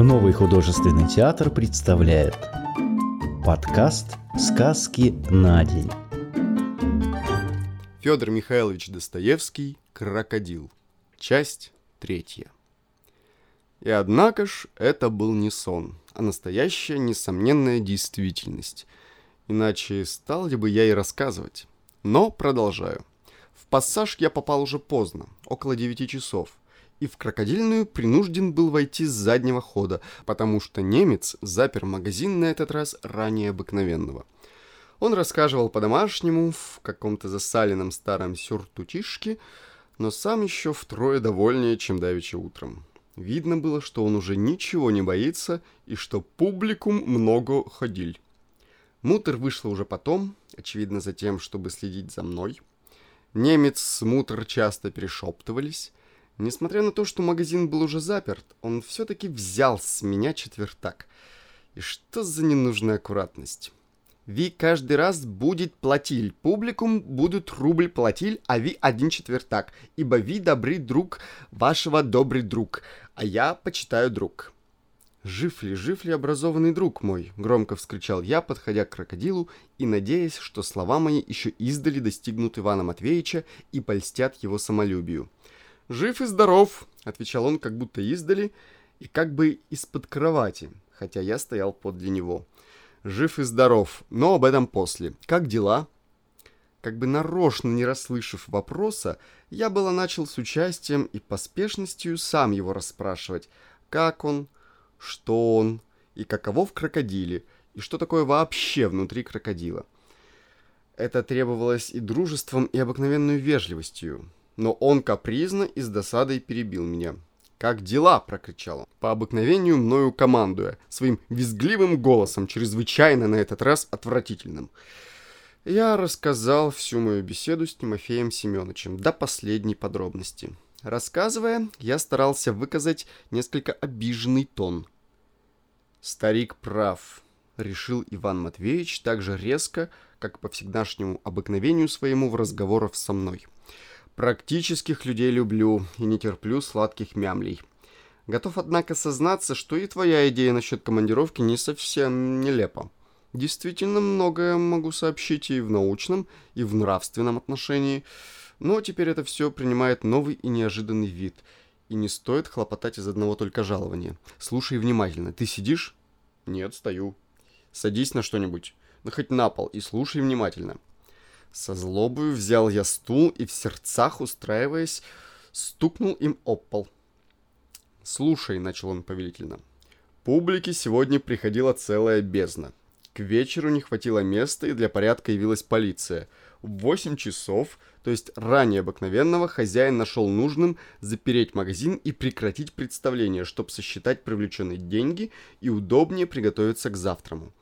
Новый художественный театр представляет подкаст «Сказки на день». Федор Михайлович Достоевский «Крокодил». Часть третья. И однако ж это был не сон, а настоящая несомненная действительность. Иначе стал ли бы я и рассказывать. Но продолжаю. В пассаж я попал уже поздно, около девяти часов – и в крокодильную принужден был войти с заднего хода, потому что немец запер магазин на этот раз ранее обыкновенного. Он рассказывал по-домашнему, в каком-то засаленном старом сюртутишке, но сам еще втрое довольнее, чем давеча утром. Видно было, что он уже ничего не боится и что публикум много ходил. Мутер вышла уже потом, очевидно за тем, чтобы следить за мной. Немец с Мутер часто перешептывались, Несмотря на то, что магазин был уже заперт, он все-таки взял с меня четвертак. И что за ненужная аккуратность? Ви каждый раз будет платиль, публикум будут рубль платиль, а ви один четвертак, ибо ви добрый друг вашего добрый друг, а я почитаю друг. «Жив ли, жив ли образованный друг мой?» — громко вскричал я, подходя к крокодилу и надеясь, что слова мои еще издали достигнут Ивана Матвеевича и польстят его самолюбию. «Жив и здоров», — отвечал он как будто издали и как бы из-под кровати, хотя я стоял подле него. «Жив и здоров, но об этом после. Как дела?» Как бы нарочно не расслышав вопроса, я было начал с участием и поспешностью сам его расспрашивать, как он, что он и каково в крокодиле, и что такое вообще внутри крокодила. Это требовалось и дружеством, и обыкновенной вежливостью но он капризно и с досадой перебил меня. «Как дела?» – прокричал он, по обыкновению мною командуя, своим визгливым голосом, чрезвычайно на этот раз отвратительным. Я рассказал всю мою беседу с Тимофеем Семеновичем до последней подробности. Рассказывая, я старался выказать несколько обиженный тон. «Старик прав», — решил Иван Матвеевич так же резко, как по всегдашнему обыкновению своему в разговорах со мной. Практических людей люблю и не терплю сладких мямлей. Готов, однако, сознаться, что и твоя идея насчет командировки не совсем нелепа. Действительно, многое могу сообщить и в научном, и в нравственном отношении, но теперь это все принимает новый и неожиданный вид, и не стоит хлопотать из одного только жалования. Слушай внимательно. Ты сидишь? Нет, стою. Садись на что-нибудь, ну хоть на пол, и слушай внимательно. Со злобою взял я стул и в сердцах, устраиваясь, стукнул им об пол. «Слушай», — начал он повелительно, — «публике сегодня приходила целая бездна. К вечеру не хватило места, и для порядка явилась полиция. В 8 часов, то есть ранее обыкновенного, хозяин нашел нужным запереть магазин и прекратить представление, чтобы сосчитать привлеченные деньги и удобнее приготовиться к завтраму.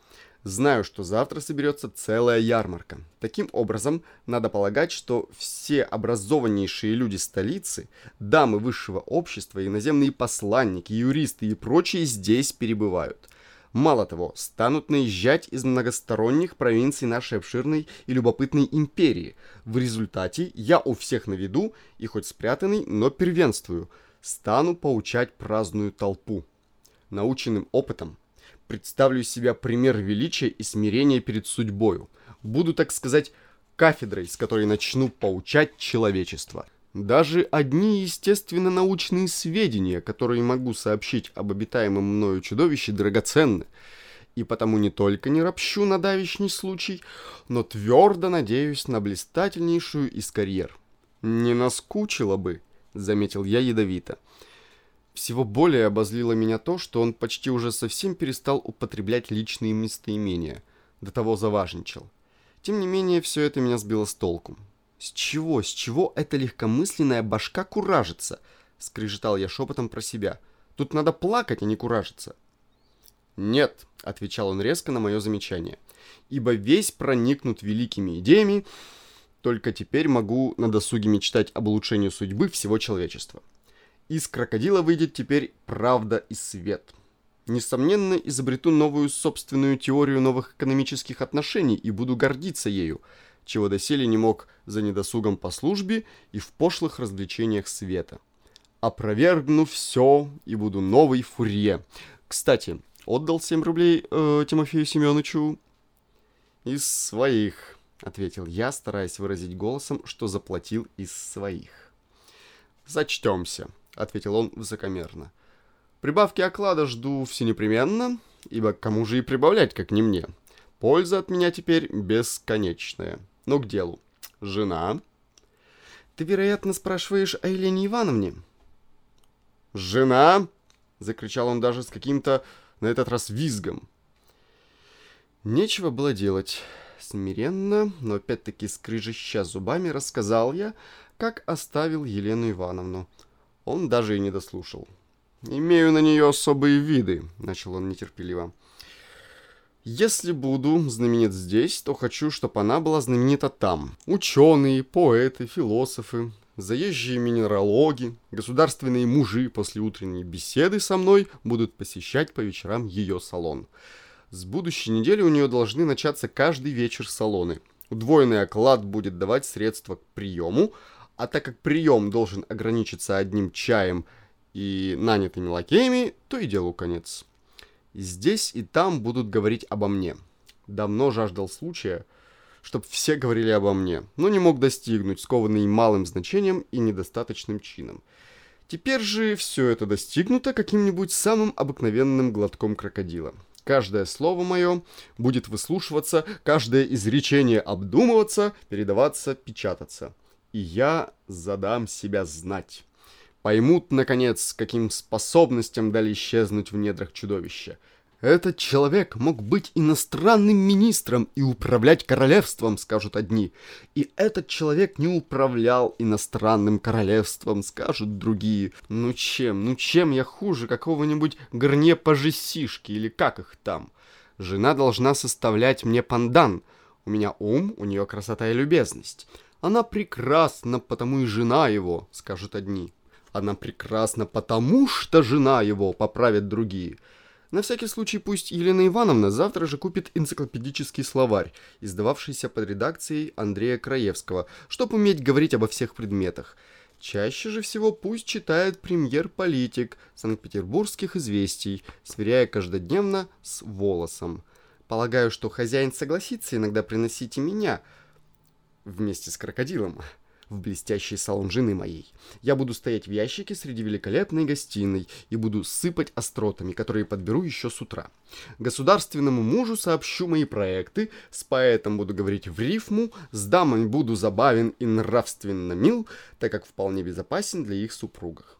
Знаю, что завтра соберется целая ярмарка. Таким образом, надо полагать, что все образованнейшие люди столицы, дамы высшего общества, иноземные посланники, юристы и прочие здесь перебывают. Мало того, станут наезжать из многосторонних провинций нашей обширной и любопытной империи. В результате я у всех на виду, и хоть спрятанный, но первенствую. Стану поучать праздную толпу. Наученным опытом, представлю из себя пример величия и смирения перед судьбою. Буду, так сказать, кафедрой, с которой начну поучать человечество. Даже одни естественно-научные сведения, которые могу сообщить об обитаемом мною чудовище, драгоценны. И потому не только не ропщу на давишний случай, но твердо надеюсь на блистательнейшую из карьер. «Не наскучило бы», — заметил я ядовито. Всего более обозлило меня то, что он почти уже совсем перестал употреблять личные местоимения, до того заважничал. Тем не менее, все это меня сбило с толку. «С чего, с чего эта легкомысленная башка куражится?» — скрежетал я шепотом про себя. «Тут надо плакать, а не куражиться». «Нет», — отвечал он резко на мое замечание, «ибо весь проникнут великими идеями, только теперь могу на досуге мечтать об улучшении судьбы всего человечества». Из крокодила выйдет теперь правда и свет. Несомненно, изобрету новую собственную теорию новых экономических отношений и буду гордиться ею, чего доселе не мог за недосугом по службе и в пошлых развлечениях света. Опровергну все и буду новый фурье. Кстати, отдал 7 рублей э, Тимофею Семеновичу из своих, ответил я, стараясь выразить голосом, что заплатил из своих. Зачтемся, ответил он высокомерно. Прибавки оклада жду все непременно, ибо кому же и прибавлять, как не мне. Польза от меня теперь бесконечная. Но к делу. Жена. Ты, вероятно, спрашиваешь о Елене Ивановне? Жена? Закричал он даже с каким-то, на этот раз, визгом. Нечего было делать. Смиренно, но опять-таки скрыжища зубами, рассказал я, как оставил Елену Ивановну. Он даже и не дослушал. «Имею на нее особые виды», — начал он нетерпеливо. Если буду знаменит здесь, то хочу, чтобы она была знаменита там. Ученые, поэты, философы, заезжие минералоги, государственные мужи после утренней беседы со мной будут посещать по вечерам ее салон. С будущей недели у нее должны начаться каждый вечер салоны. Удвоенный оклад будет давать средства к приему, а так как прием должен ограничиться одним чаем и нанятыми лакеями, то и делу конец. Здесь и там будут говорить обо мне. Давно жаждал случая, чтобы все говорили обо мне, но не мог достигнуть, скованный малым значением и недостаточным чином. Теперь же все это достигнуто каким-нибудь самым обыкновенным глотком крокодила. Каждое слово мое будет выслушиваться, каждое изречение обдумываться, передаваться, печататься. И я задам себя знать поймут, наконец, каким способностям дали исчезнуть в недрах чудовища. Этот человек мог быть иностранным министром и управлять королевством, скажут одни. И этот человек не управлял иностранным королевством, скажут другие. Ну чем, ну чем я хуже какого-нибудь горне-пожесишки или как их там? Жена должна составлять мне пандан. У меня ум, у нее красота и любезность. Она прекрасна, потому и жена его, скажут одни. Она прекрасна, потому что жена его, поправят другие. На всякий случай пусть Елена Ивановна завтра же купит энциклопедический словарь, издававшийся под редакцией Андрея Краевского, чтобы уметь говорить обо всех предметах. Чаще же всего пусть читает премьер-политик Санкт-Петербургских известий, сверяя каждодневно с волосом. Полагаю, что хозяин согласится иногда приносить и меня вместе с крокодилом в блестящий салон жены моей. Я буду стоять в ящике среди великолепной гостиной и буду сыпать остротами, которые подберу еще с утра. Государственному мужу сообщу мои проекты, с поэтом буду говорить в рифму, с дамами буду забавен и нравственно мил, так как вполне безопасен для их супругов.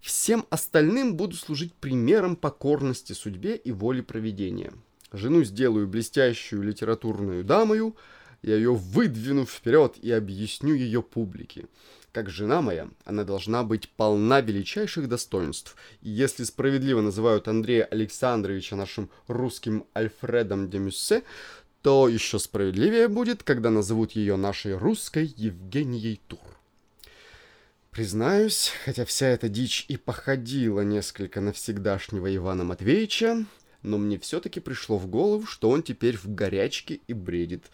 Всем остальным буду служить примером покорности судьбе и воле проведения. Жену сделаю блестящую литературную дамою, я ее выдвину вперед и объясню ее публике. Как жена моя, она должна быть полна величайших достоинств. И если справедливо называют Андрея Александровича нашим русским Альфредом де Мюссе, то еще справедливее будет, когда назовут ее нашей русской Евгенией Тур. Признаюсь, хотя вся эта дичь и походила несколько на всегдашнего Ивана Матвеевича, но мне все-таки пришло в голову, что он теперь в горячке и бредит.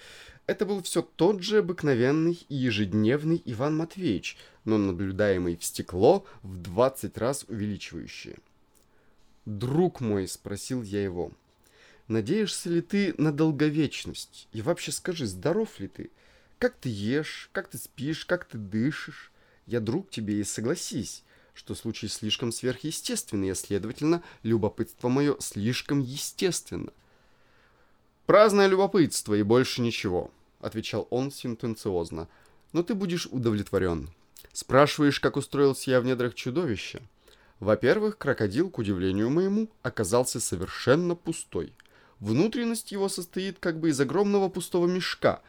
Это был все тот же обыкновенный и ежедневный Иван Матвеевич, но наблюдаемый в стекло в 20 раз увеличивающее. «Друг мой», — спросил я его, — «надеешься ли ты на долговечность? И вообще скажи, здоров ли ты? Как ты ешь, как ты спишь, как ты дышишь? Я друг тебе и согласись, что случай слишком сверхъестественный, а следовательно, любопытство мое слишком естественно. Праздное любопытство и больше ничего. — отвечал он сентенциозно. «Но ты будешь удовлетворен. Спрашиваешь, как устроился я в недрах чудовища? Во-первых, крокодил, к удивлению моему, оказался совершенно пустой. Внутренность его состоит как бы из огромного пустого мешка,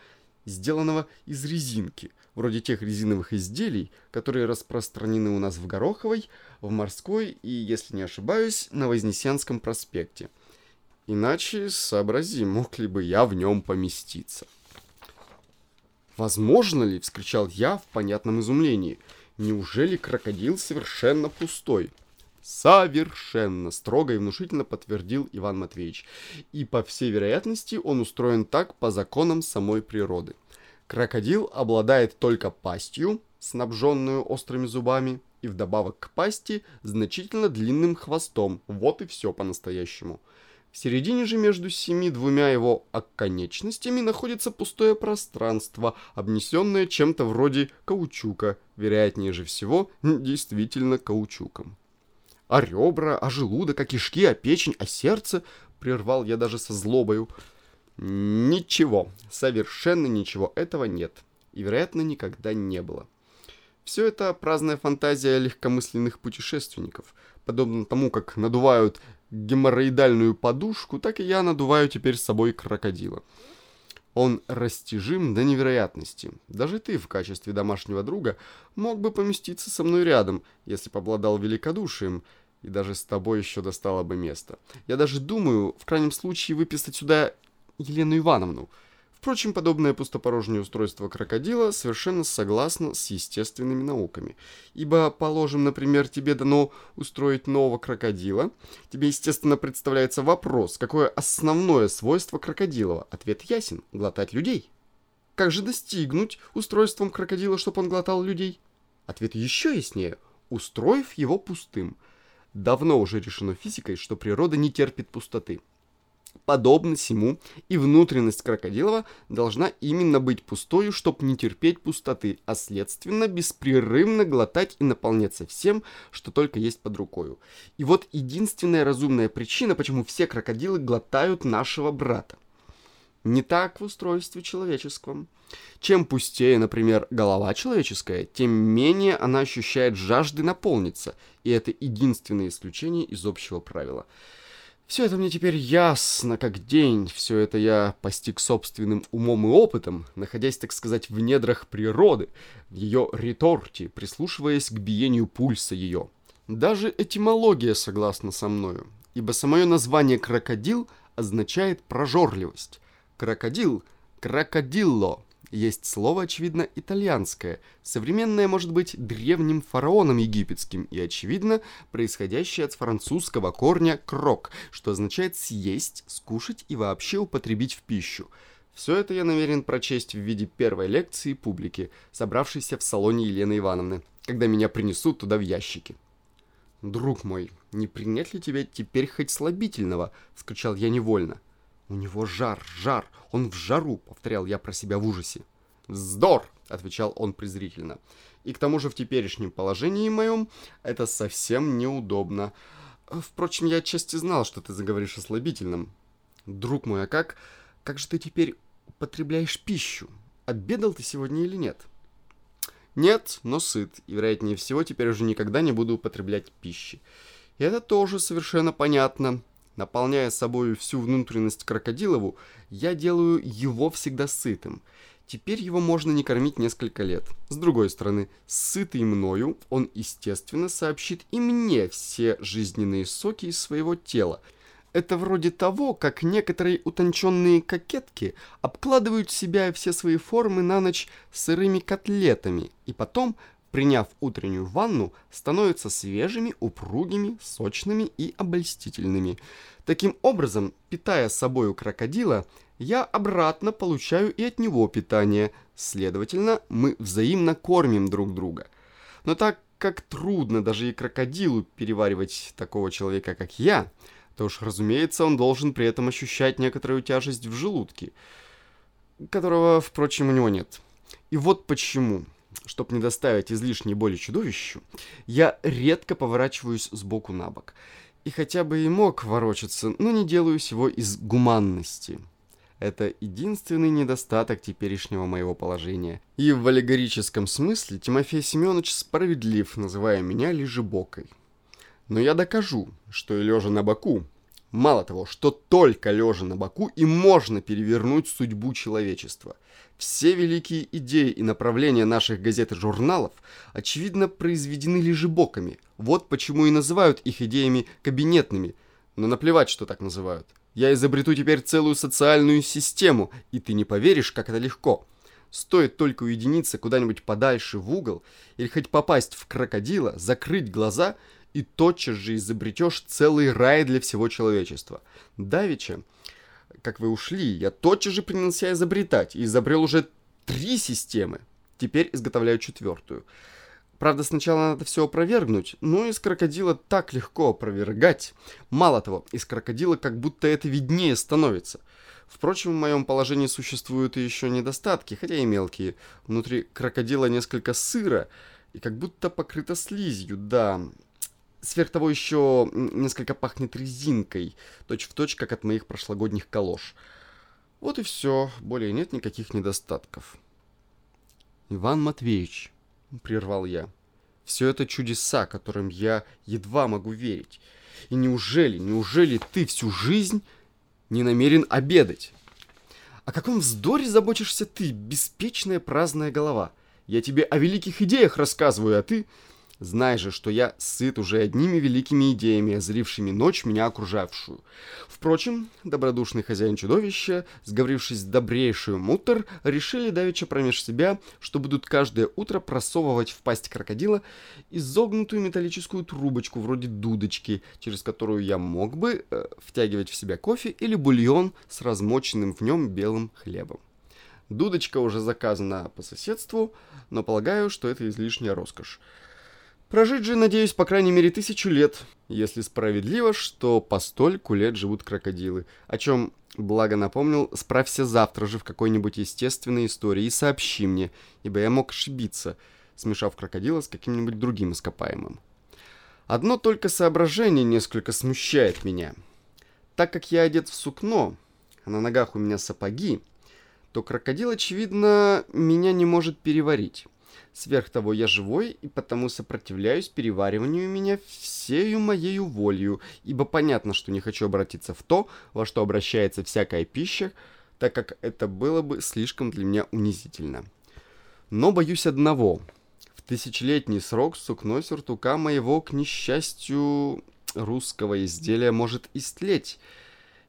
сделанного из резинки, вроде тех резиновых изделий, которые распространены у нас в Гороховой, в Морской и, если не ошибаюсь, на Вознесенском проспекте. Иначе сообрази, мог ли бы я в нем поместиться. «Возможно ли?» — вскричал я в понятном изумлении. «Неужели крокодил совершенно пустой?» «Совершенно!» — строго и внушительно подтвердил Иван Матвеевич. «И, по всей вероятности, он устроен так по законам самой природы. Крокодил обладает только пастью, снабженную острыми зубами, и вдобавок к пасти значительно длинным хвостом. Вот и все по-настоящему. В середине же между семи двумя его оконечностями находится пустое пространство, обнесенное чем-то вроде каучука, вероятнее же всего, действительно каучуком. А ребра, а желудок, а кишки, а печень, а сердце, прервал я даже со злобою. Ничего, совершенно ничего этого нет. И, вероятно, никогда не было. Все это праздная фантазия легкомысленных путешественников. Подобно тому, как надувают геморроидальную подушку, так и я надуваю теперь с собой крокодила. Он растяжим до невероятности. Даже ты в качестве домашнего друга мог бы поместиться со мной рядом, если бы обладал великодушием, и даже с тобой еще достало бы место. Я даже думаю, в крайнем случае, выписать сюда Елену Ивановну – Впрочем, подобное пустопорожнее устройство крокодила совершенно согласно с естественными науками. Ибо, положим, например, тебе дано устроить нового крокодила, тебе, естественно, представляется вопрос, какое основное свойство крокодилова? Ответ ясен – глотать людей. Как же достигнуть устройством крокодила, чтобы он глотал людей? Ответ еще яснее – устроив его пустым. Давно уже решено физикой, что природа не терпит пустоты – Подобно всему, и внутренность крокодилова должна именно быть пустою, чтобы не терпеть пустоты, а следственно беспрерывно глотать и наполняться всем, что только есть под рукою. И вот единственная разумная причина, почему все крокодилы глотают нашего брата. Не так в устройстве человеческом. Чем пустее, например, голова человеческая, тем менее она ощущает жажды наполниться, и это единственное исключение из общего правила – все это мне теперь ясно, как день. Все это я постиг собственным умом и опытом, находясь, так сказать, в недрах природы, в ее реторте, прислушиваясь к биению пульса ее. Даже этимология согласна со мною, ибо самое название «крокодил» означает «прожорливость». Крокодил – «крокодилло», есть слово, очевидно, итальянское, современное может быть древним фараоном египетским и, очевидно, происходящее от французского корня «крок», что означает «съесть», «скушать» и вообще употребить в пищу. Все это я намерен прочесть в виде первой лекции публики, собравшейся в салоне Елены Ивановны, когда меня принесут туда в ящики. «Друг мой, не принять ли тебе теперь хоть слабительного?» — скричал я невольно. «У него жар, жар, он в жару», — повторял я про себя в ужасе. «Вздор!» — отвечал он презрительно. «И к тому же в теперешнем положении моем это совсем неудобно. Впрочем, я отчасти знал, что ты заговоришь о слабительном. Друг мой, а как... как же ты теперь употребляешь пищу? Обедал ты сегодня или нет?» «Нет, но сыт, и, вероятнее всего, теперь уже никогда не буду употреблять пищи. И это тоже совершенно понятно. Наполняя собой всю внутренность крокодилову, я делаю его всегда сытым. Теперь его можно не кормить несколько лет. С другой стороны, сытый мною, он, естественно, сообщит и мне все жизненные соки из своего тела. Это вроде того, как некоторые утонченные кокетки обкладывают себя все свои формы на ночь сырыми котлетами, и потом приняв утреннюю ванну, становятся свежими, упругими, сочными и обольстительными. Таким образом, питая собою крокодила, я обратно получаю и от него питание, следовательно, мы взаимно кормим друг друга. Но так как трудно даже и крокодилу переваривать такого человека, как я, то уж, разумеется, он должен при этом ощущать некоторую тяжесть в желудке, которого, впрочем, у него нет. И вот почему чтобы не доставить излишней боли чудовищу, я редко поворачиваюсь сбоку на бок. И хотя бы и мог ворочаться, но не делаю всего из гуманности. Это единственный недостаток теперешнего моего положения. И в аллегорическом смысле Тимофей Семенович справедлив, называя меня лежебокой. Но я докажу, что и лежа на боку, Мало того, что только лежа на боку и можно перевернуть судьбу человечества. Все великие идеи и направления наших газет и журналов, очевидно, произведены лежебоками. Вот почему и называют их идеями кабинетными. Но наплевать, что так называют. Я изобрету теперь целую социальную систему, и ты не поверишь, как это легко. Стоит только уединиться куда-нибудь подальше в угол, или хоть попасть в крокодила, закрыть глаза – и тотчас же изобретешь целый рай для всего человечества. Давича, как вы ушли, я тотчас же принялся изобретать и изобрел уже три системы. Теперь изготовляю четвертую. Правда, сначала надо все опровергнуть, но из крокодила так легко опровергать. Мало того, из крокодила как будто это виднее становится. Впрочем, в моем положении существуют и еще недостатки, хотя и мелкие. Внутри крокодила несколько сыра и как будто покрыто слизью, да. Сверх того еще несколько пахнет резинкой, точь в точь, как от моих прошлогодних калош. Вот и все, более нет никаких недостатков. Иван Матвеевич, прервал я, все это чудеса, которым я едва могу верить. И неужели, неужели ты всю жизнь не намерен обедать. О каком вздоре заботишься ты, беспечная праздная голова? Я тебе о великих идеях рассказываю, а ты Знай же, что я сыт уже одними великими идеями, озрившими ночь меня окружавшую. Впрочем, добродушный хозяин чудовища, сговорившись с добрейшую мутор, решили давеча промеж себя, что будут каждое утро просовывать в пасть крокодила изогнутую металлическую трубочку вроде дудочки, через которую я мог бы э, втягивать в себя кофе или бульон с размоченным в нем белым хлебом. Дудочка уже заказана по соседству, но полагаю, что это излишняя роскошь. Прожить же, надеюсь, по крайней мере тысячу лет, если справедливо, что по стольку лет живут крокодилы. О чем, благо напомнил, справься завтра же в какой-нибудь естественной истории и сообщи мне, ибо я мог ошибиться, смешав крокодила с каким-нибудь другим ископаемым. Одно только соображение несколько смущает меня. Так как я одет в сукно, а на ногах у меня сапоги, то крокодил, очевидно, меня не может переварить. Сверх того, я живой, и потому сопротивляюсь перевариванию меня всею моею волею, ибо понятно, что не хочу обратиться в то, во что обращается всякая пища, так как это было бы слишком для меня унизительно. Но боюсь одного. В тысячелетний срок сукно сюртука моего, к несчастью, русского изделия может истлеть,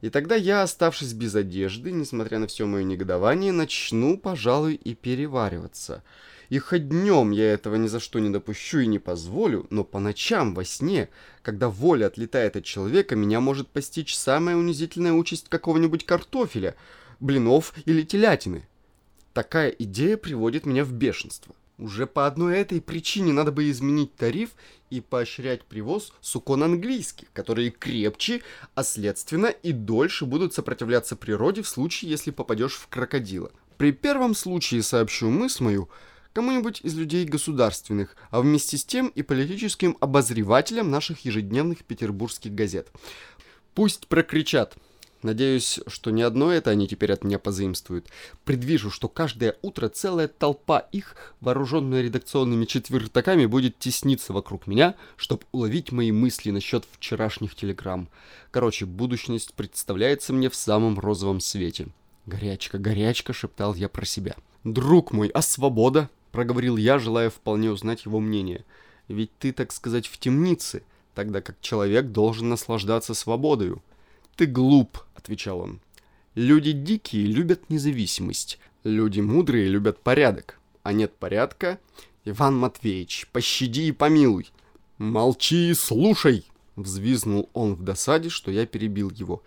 и тогда я, оставшись без одежды, несмотря на все мое негодование, начну, пожалуй, и перевариваться — и хоть днем я этого ни за что не допущу и не позволю, но по ночам во сне, когда воля отлетает от человека, меня может постичь самая унизительная участь какого-нибудь картофеля, блинов или телятины. Такая идея приводит меня в бешенство. Уже по одной этой причине надо бы изменить тариф и поощрять привоз сукон английских, которые крепче, а следственно и дольше будут сопротивляться природе в случае, если попадешь в крокодила. При первом случае сообщу мысль мою – кому-нибудь из людей государственных, а вместе с тем и политическим обозревателям наших ежедневных петербургских газет. Пусть прокричат. Надеюсь, что ни одно это они теперь от меня позаимствуют. Предвижу, что каждое утро целая толпа их, вооруженная редакционными четвертаками, будет тесниться вокруг меня, чтобы уловить мои мысли насчет вчерашних телеграмм. Короче, будущность представляется мне в самом розовом свете. «Горячка, горячка!» — шептал я про себя. «Друг мой, а свобода?» Проговорил я, желая вполне узнать его мнение. Ведь ты, так сказать, в темнице, тогда как человек должен наслаждаться свободою. Ты глуп, отвечал он. Люди дикие любят независимость, люди мудрые любят порядок. А нет порядка? Иван Матвеевич, пощади и помилуй. Молчи и слушай, взвизнул он в досаде, что я перебил его.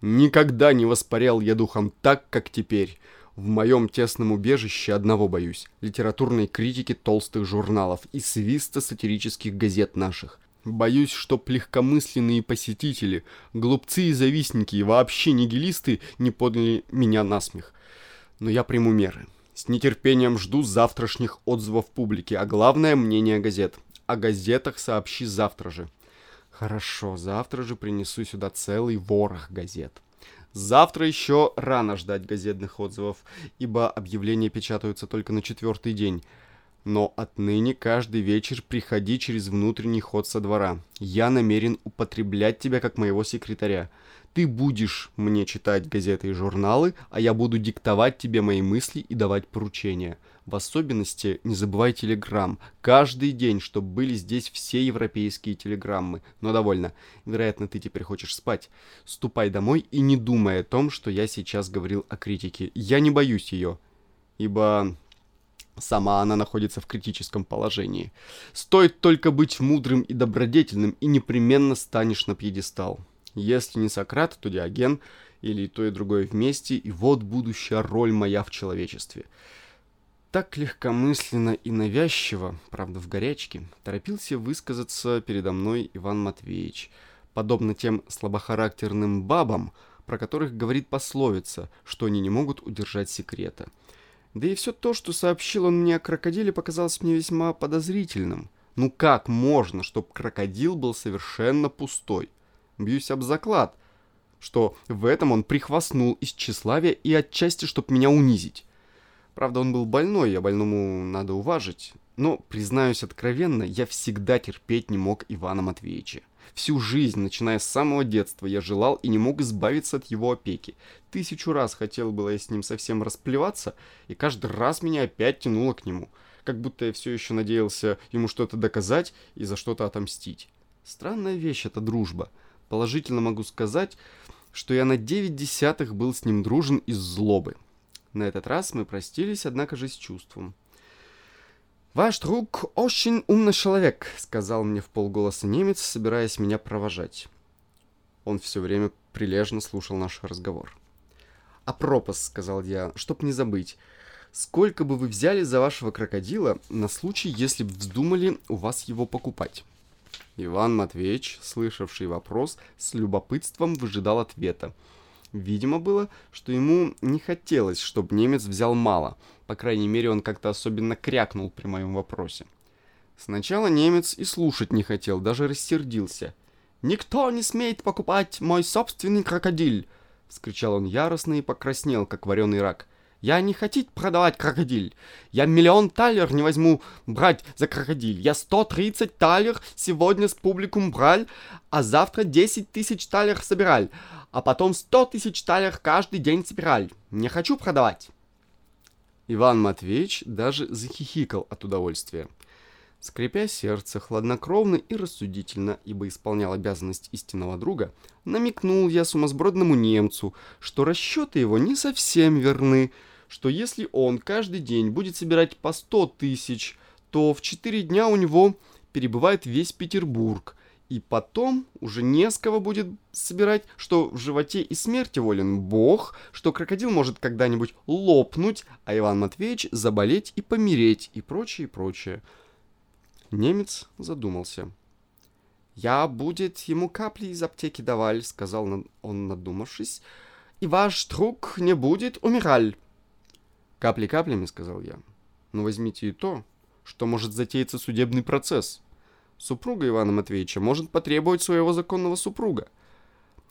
Никогда не воспарял я духом так, как теперь. В моем тесном убежище одного боюсь – литературной критики толстых журналов и свиста сатирических газет наших. Боюсь, что легкомысленные посетители, глупцы и завистники и вообще нигилисты не подняли меня на смех. Но я приму меры. С нетерпением жду завтрашних отзывов публики, а главное – мнение газет. О газетах сообщи завтра же. Хорошо, завтра же принесу сюда целый ворох газет. Завтра еще рано ждать газетных отзывов, ибо объявления печатаются только на четвертый день. Но отныне каждый вечер приходи через внутренний ход со двора. Я намерен употреблять тебя как моего секретаря. Ты будешь мне читать газеты и журналы, а я буду диктовать тебе мои мысли и давать поручения. В особенности не забывай телеграмм. Каждый день, чтобы были здесь все европейские телеграммы. Но довольно. Вероятно, ты теперь хочешь спать. Ступай домой и не думай о том, что я сейчас говорил о критике. Я не боюсь ее. Ибо Сама она находится в критическом положении. Стоит только быть мудрым и добродетельным, и непременно станешь на пьедестал. Если не Сократ, то Диоген, или то и другое вместе, и вот будущая роль моя в человечестве. Так легкомысленно и навязчиво, правда в горячке, торопился высказаться передо мной Иван Матвеевич, подобно тем слабохарактерным бабам, про которых говорит пословица, что они не могут удержать секрета. Да и все то, что сообщил он мне о крокодиле, показалось мне весьма подозрительным. Ну как можно, чтобы крокодил был совершенно пустой? Бьюсь об заклад, что в этом он прихвастнул из тщеславия и отчасти, чтобы меня унизить. Правда, он был больной, а больному надо уважить. Но, признаюсь откровенно, я всегда терпеть не мог Ивана Матвеевича. Всю жизнь, начиная с самого детства, я желал и не мог избавиться от его опеки. Тысячу раз хотел было я с ним совсем расплеваться, и каждый раз меня опять тянуло к нему. Как будто я все еще надеялся ему что-то доказать и за что-то отомстить. Странная вещь эта дружба. Положительно могу сказать, что я на девять десятых был с ним дружен из злобы. На этот раз мы простились, однако же с чувством. «Ваш друг очень умный человек», — сказал мне в полголоса немец, собираясь меня провожать. Он все время прилежно слушал наш разговор. «А пропас», — сказал я, — «чтоб не забыть, сколько бы вы взяли за вашего крокодила на случай, если бы вздумали у вас его покупать?» Иван Матвеевич, слышавший вопрос, с любопытством выжидал ответа. Видимо было, что ему не хотелось, чтобы немец взял мало. По крайней мере, он как-то особенно крякнул при моем вопросе. Сначала немец и слушать не хотел, даже рассердился. «Никто не смеет покупать мой собственный крокодиль!» — вскричал он яростно и покраснел, как вареный рак. Я не хотите продавать крокодиль. Я миллион талер не возьму брать за крокодиль. Я 130 талер сегодня с публикум брал, а завтра 10 тысяч талер собирал. А потом 100 тысяч талер каждый день собирал. Не хочу продавать. Иван Матвеевич даже захихикал от удовольствия. Скрипя сердце, хладнокровно и рассудительно, ибо исполнял обязанность истинного друга, намекнул я сумасбродному немцу, что расчеты его не совсем верны, что если он каждый день будет собирать по сто тысяч, то в четыре дня у него перебывает весь Петербург, и потом уже не с кого будет собирать, что в животе и смерти волен Бог, что крокодил может когда-нибудь лопнуть, а Иван Матвеевич заболеть и помереть, и прочее, и прочее. Немец задумался. «Я будет ему капли из аптеки даваль», — сказал он, надумавшись. «И ваш друг не будет умираль». «Капли каплями», — сказал я. «Но возьмите и то, что может затеяться судебный процесс. Супруга Ивана Матвеевича может потребовать своего законного супруга.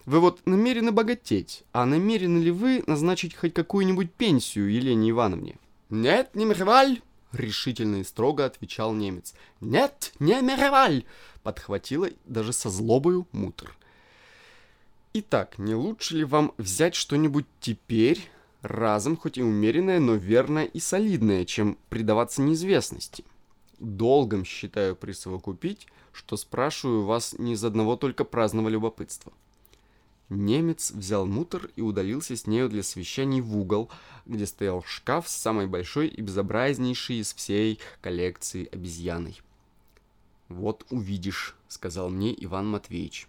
Вы вот намерены богатеть, а намерены ли вы назначить хоть какую-нибудь пенсию Елене Ивановне?» «Нет, не михваль!» — решительно и строго отвечал немец. «Нет, не мироваль!» — подхватила даже со злобою мутр. «Итак, не лучше ли вам взять что-нибудь теперь, разом, хоть и умеренное, но верное и солидное, чем предаваться неизвестности? Долгом считаю присовокупить, что спрашиваю вас не из одного только праздного любопытства». Немец взял мутор и удалился с нею для совещаний в угол, где стоял шкаф с самой большой и безобразнейшей из всей коллекции обезьяной. «Вот увидишь», — сказал мне Иван Матвеевич.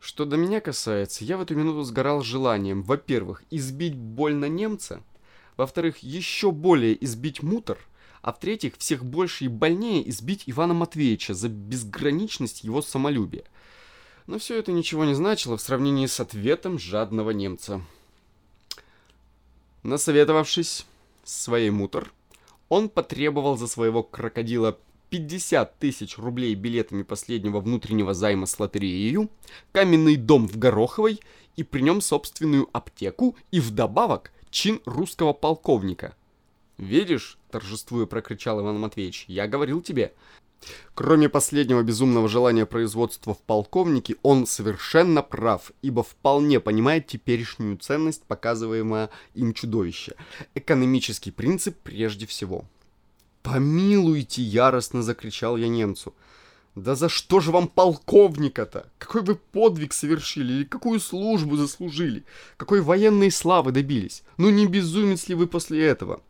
Что до меня касается, я в эту минуту сгорал желанием, во-первых, избить больно немца, во-вторых, еще более избить мутор, а в-третьих, всех больше и больнее избить Ивана Матвеевича за безграничность его самолюбия — но все это ничего не значило в сравнении с ответом жадного немца. Насоветовавшись с своей мутор, он потребовал за своего крокодила 50 тысяч рублей билетами последнего внутреннего займа с лотереей, каменный дом в Гороховой и при нем собственную аптеку и вдобавок чин русского полковника. «Видишь?» – торжествуя прокричал Иван Матвеевич. «Я говорил тебе, Кроме последнего безумного желания производства в полковнике, он совершенно прав, ибо вполне понимает теперешнюю ценность показываемого им чудовища. Экономический принцип прежде всего. «Помилуйте!» — яростно закричал я немцу. «Да за что же вам полковника-то? Какой вы подвиг совершили или какую службу заслужили? Какой военной славы добились? Ну не безумец ли вы после этого?»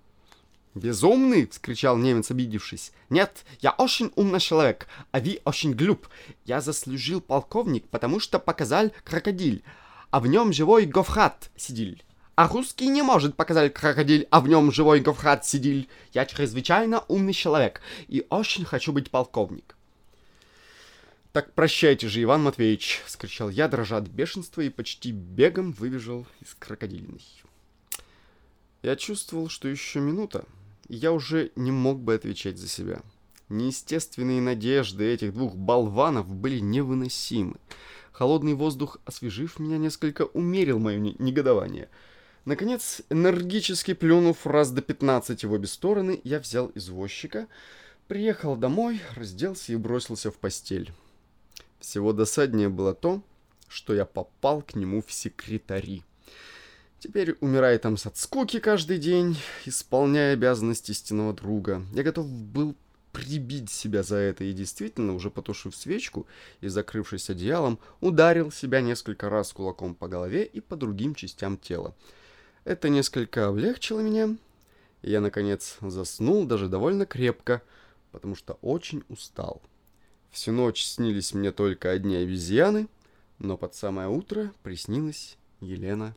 «Безумный!» — вскричал немец, обидевшись. «Нет, я очень умный человек, а вы очень глуп. Я заслужил полковник, потому что показал крокодиль, а в нем живой гофрат сидел. а русский не может показать крокодиль, а в нем живой Говхат Сидиль. Я чрезвычайно умный человек и очень хочу быть полковник. «Так прощайте же, Иван Матвеевич!» — скричал я, дрожа от бешенства, и почти бегом выбежал из крокодильной. Я чувствовал, что еще минута, я уже не мог бы отвечать за себя. Неестественные надежды этих двух болванов были невыносимы. Холодный воздух, освежив меня несколько, умерил мое негодование. Наконец, энергически плюнув раз до пятнадцати в обе стороны, я взял извозчика, приехал домой, разделся и бросился в постель. Всего досаднее было то, что я попал к нему в секретари. Теперь, умирая там от скуки каждый день, исполняя обязанности стенного друга, я готов был прибить себя за это и действительно, уже потушив свечку и закрывшись одеялом, ударил себя несколько раз кулаком по голове и по другим частям тела. Это несколько облегчило меня, и я, наконец, заснул даже довольно крепко, потому что очень устал. Всю ночь снились мне только одни обезьяны, но под самое утро приснилась Елена